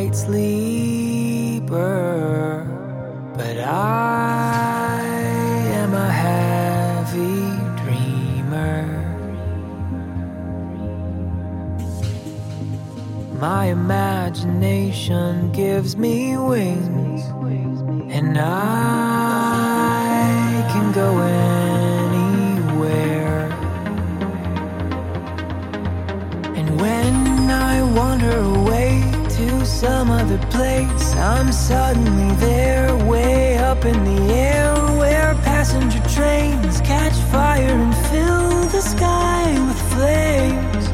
Light sleeper, but I am a heavy dreamer. My imagination gives me wings, and I can go anywhere. And when I wander some other place. I'm suddenly there, way up in the air, where passenger trains catch fire and fill the sky with flames.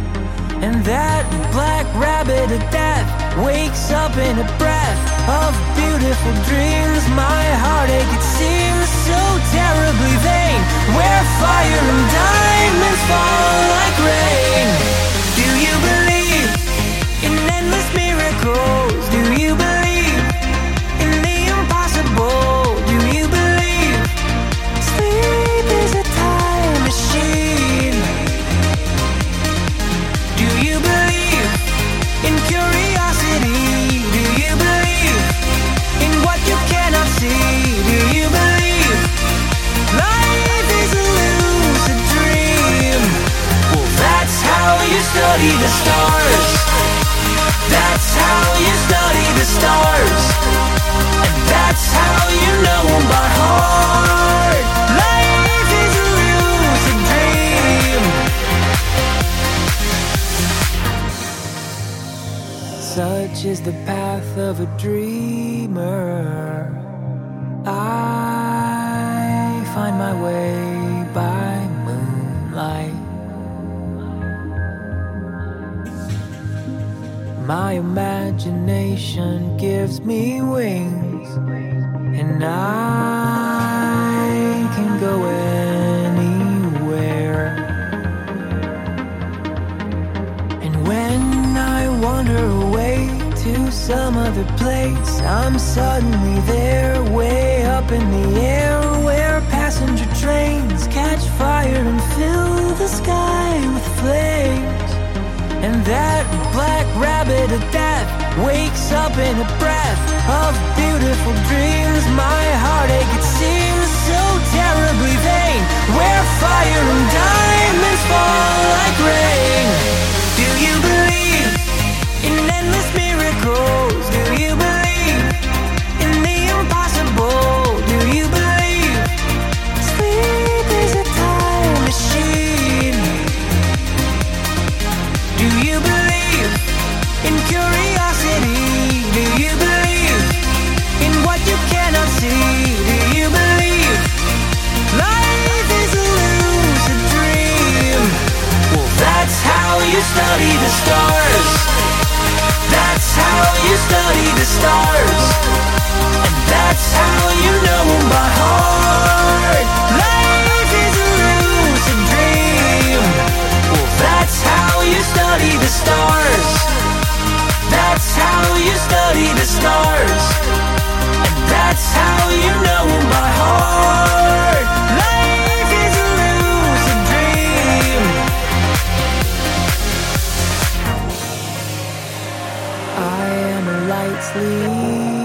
And that black rabbit of death wakes up in a breath of beautiful dreams. My heartache, it seems so terribly vain, where fire and diamonds fall like rain. The impossible? Do you believe sleep is a time machine? Do you believe in curiosity? Do you believe in what you cannot see? Do you believe life is a lucid dream? Well, that's how you study the stars. Stars. And that's how you know by heart. Life is a lucid dream. Such is the path of a dreamer. I find my way by moonlight. My imagination gives me wings, and I can go anywhere. And when I wander away to some other place, I'm suddenly there, way up in the air, where passenger trains catch fire and fill the sky with flames. And that black rabbit of death wakes up in a of beautiful dreams. My heartache, it seems so terribly vain, where fire and diamonds fall like rain. Do you believe in endless miracles? Study the stars. And that's how you know by heart. Life is a lucid dream. Well, that's how you study the stars. That's how you study the stars. And that's how you know by heart. Life I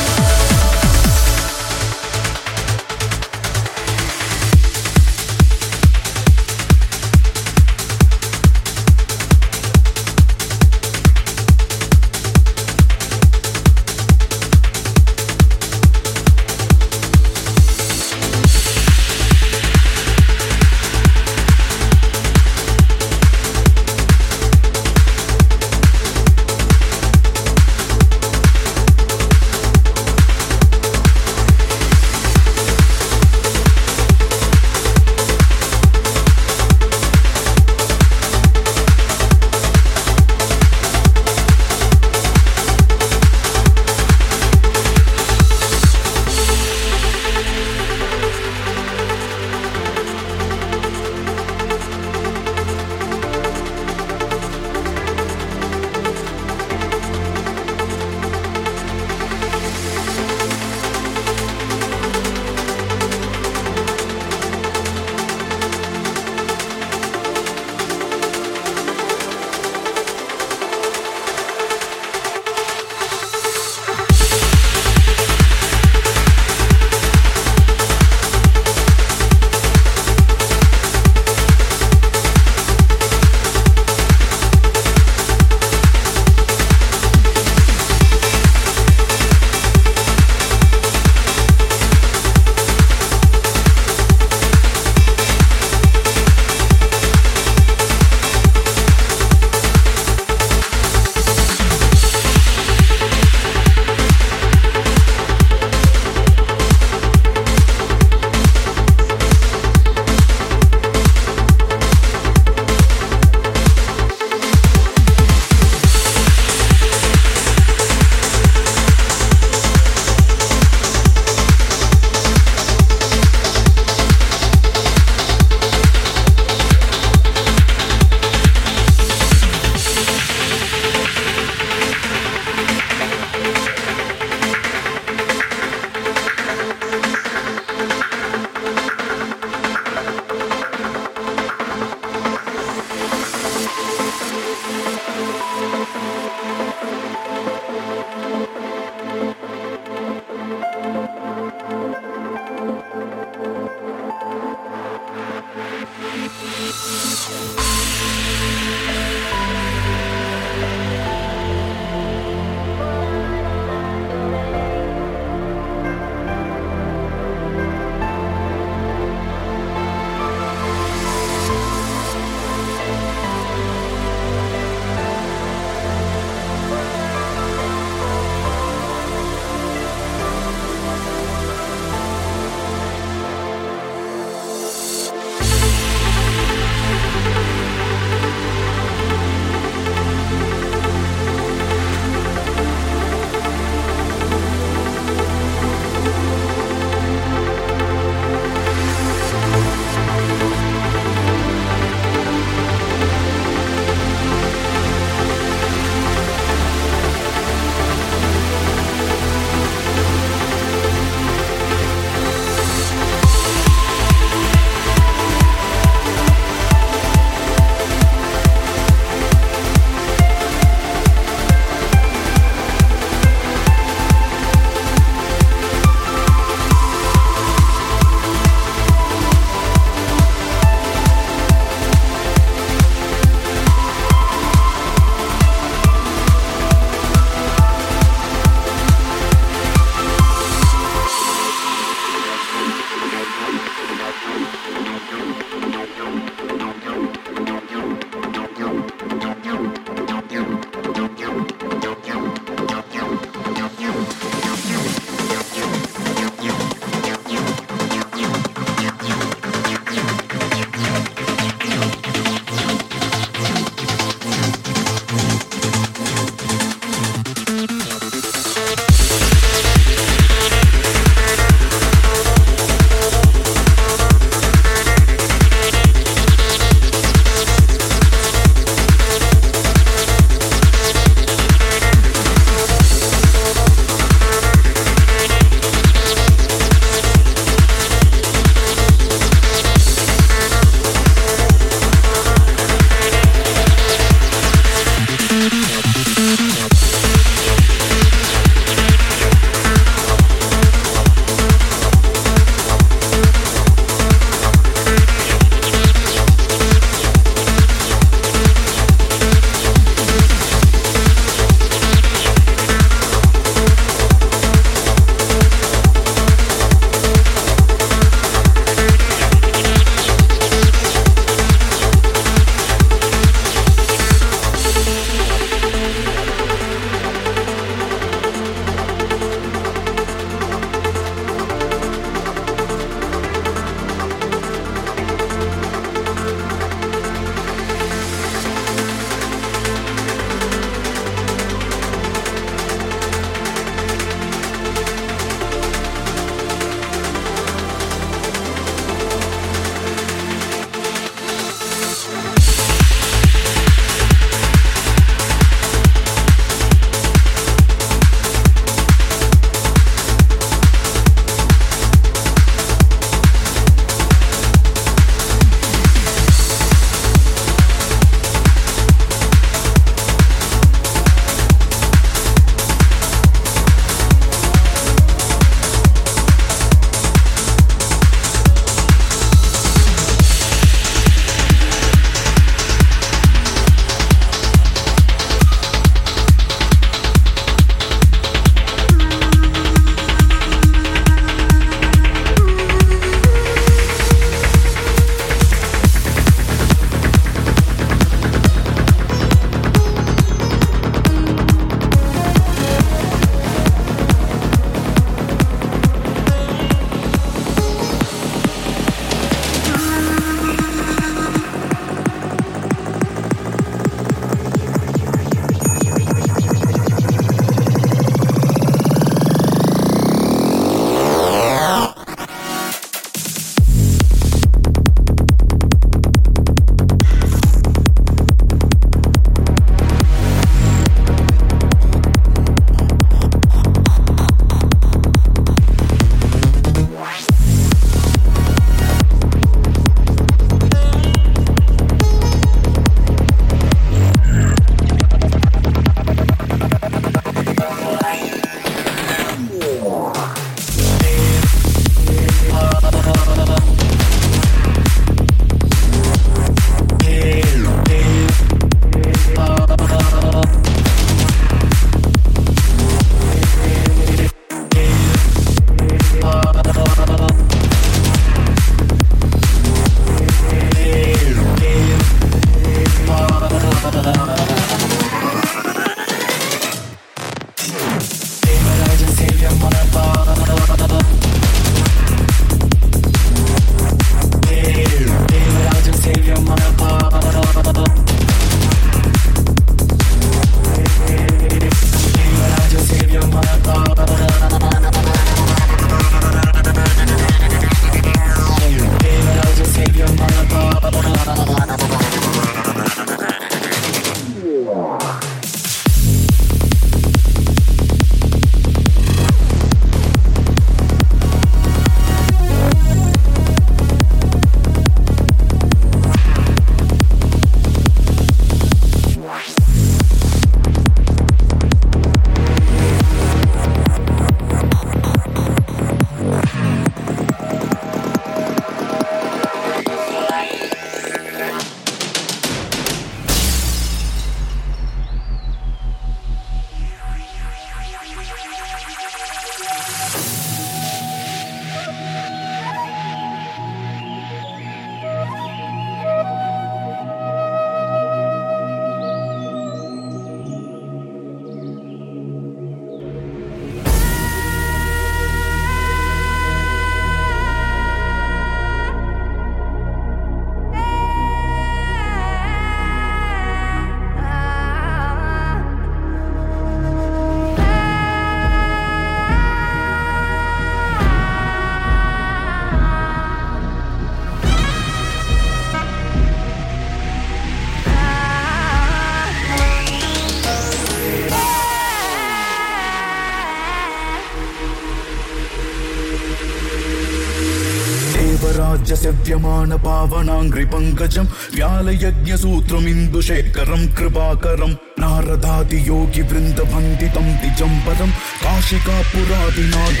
कृपाकरं नारदाति योगि वृन्द पन्ति तन् तिजम्पदं काशिका पुरादिनाथ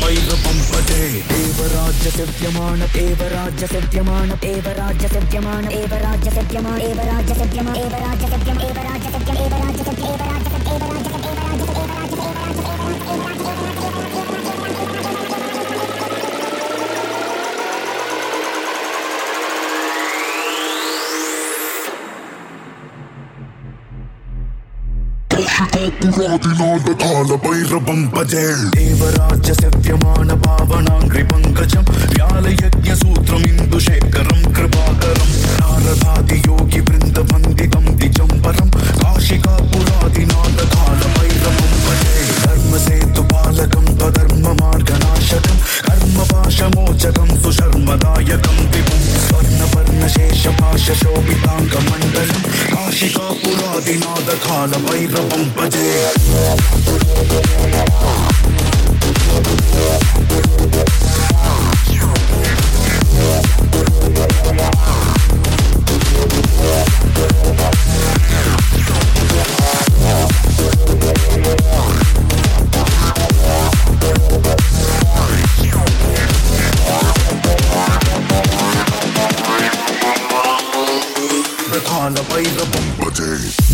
पैलपंसे एव राज्य सज्यमान एव राज्य सत्यमान एव राज्य सज्यमान एव राज्य सत्यमान एव राज्यम् देवराज्य सत्यमान पावनां कृपङ्कजं ज्यालयज्ञसूत्रमिन्दुशेखरं कृपाकरं नारदाति योगिवृन्दपङ्कितं द्विचं परं काशिकापुरादिनाथकालभैरवं भजेत् कर्मसेतुपालकं त्वधर्ममार्गनाशकं कर्मपाशमोचकं सुशर्मदायकं विपङ्कम् शेषपाशशोभिताङ्गमण्डलम् आशिका पुरादिनादखालभैरवं भजे Yeah. on the blaze of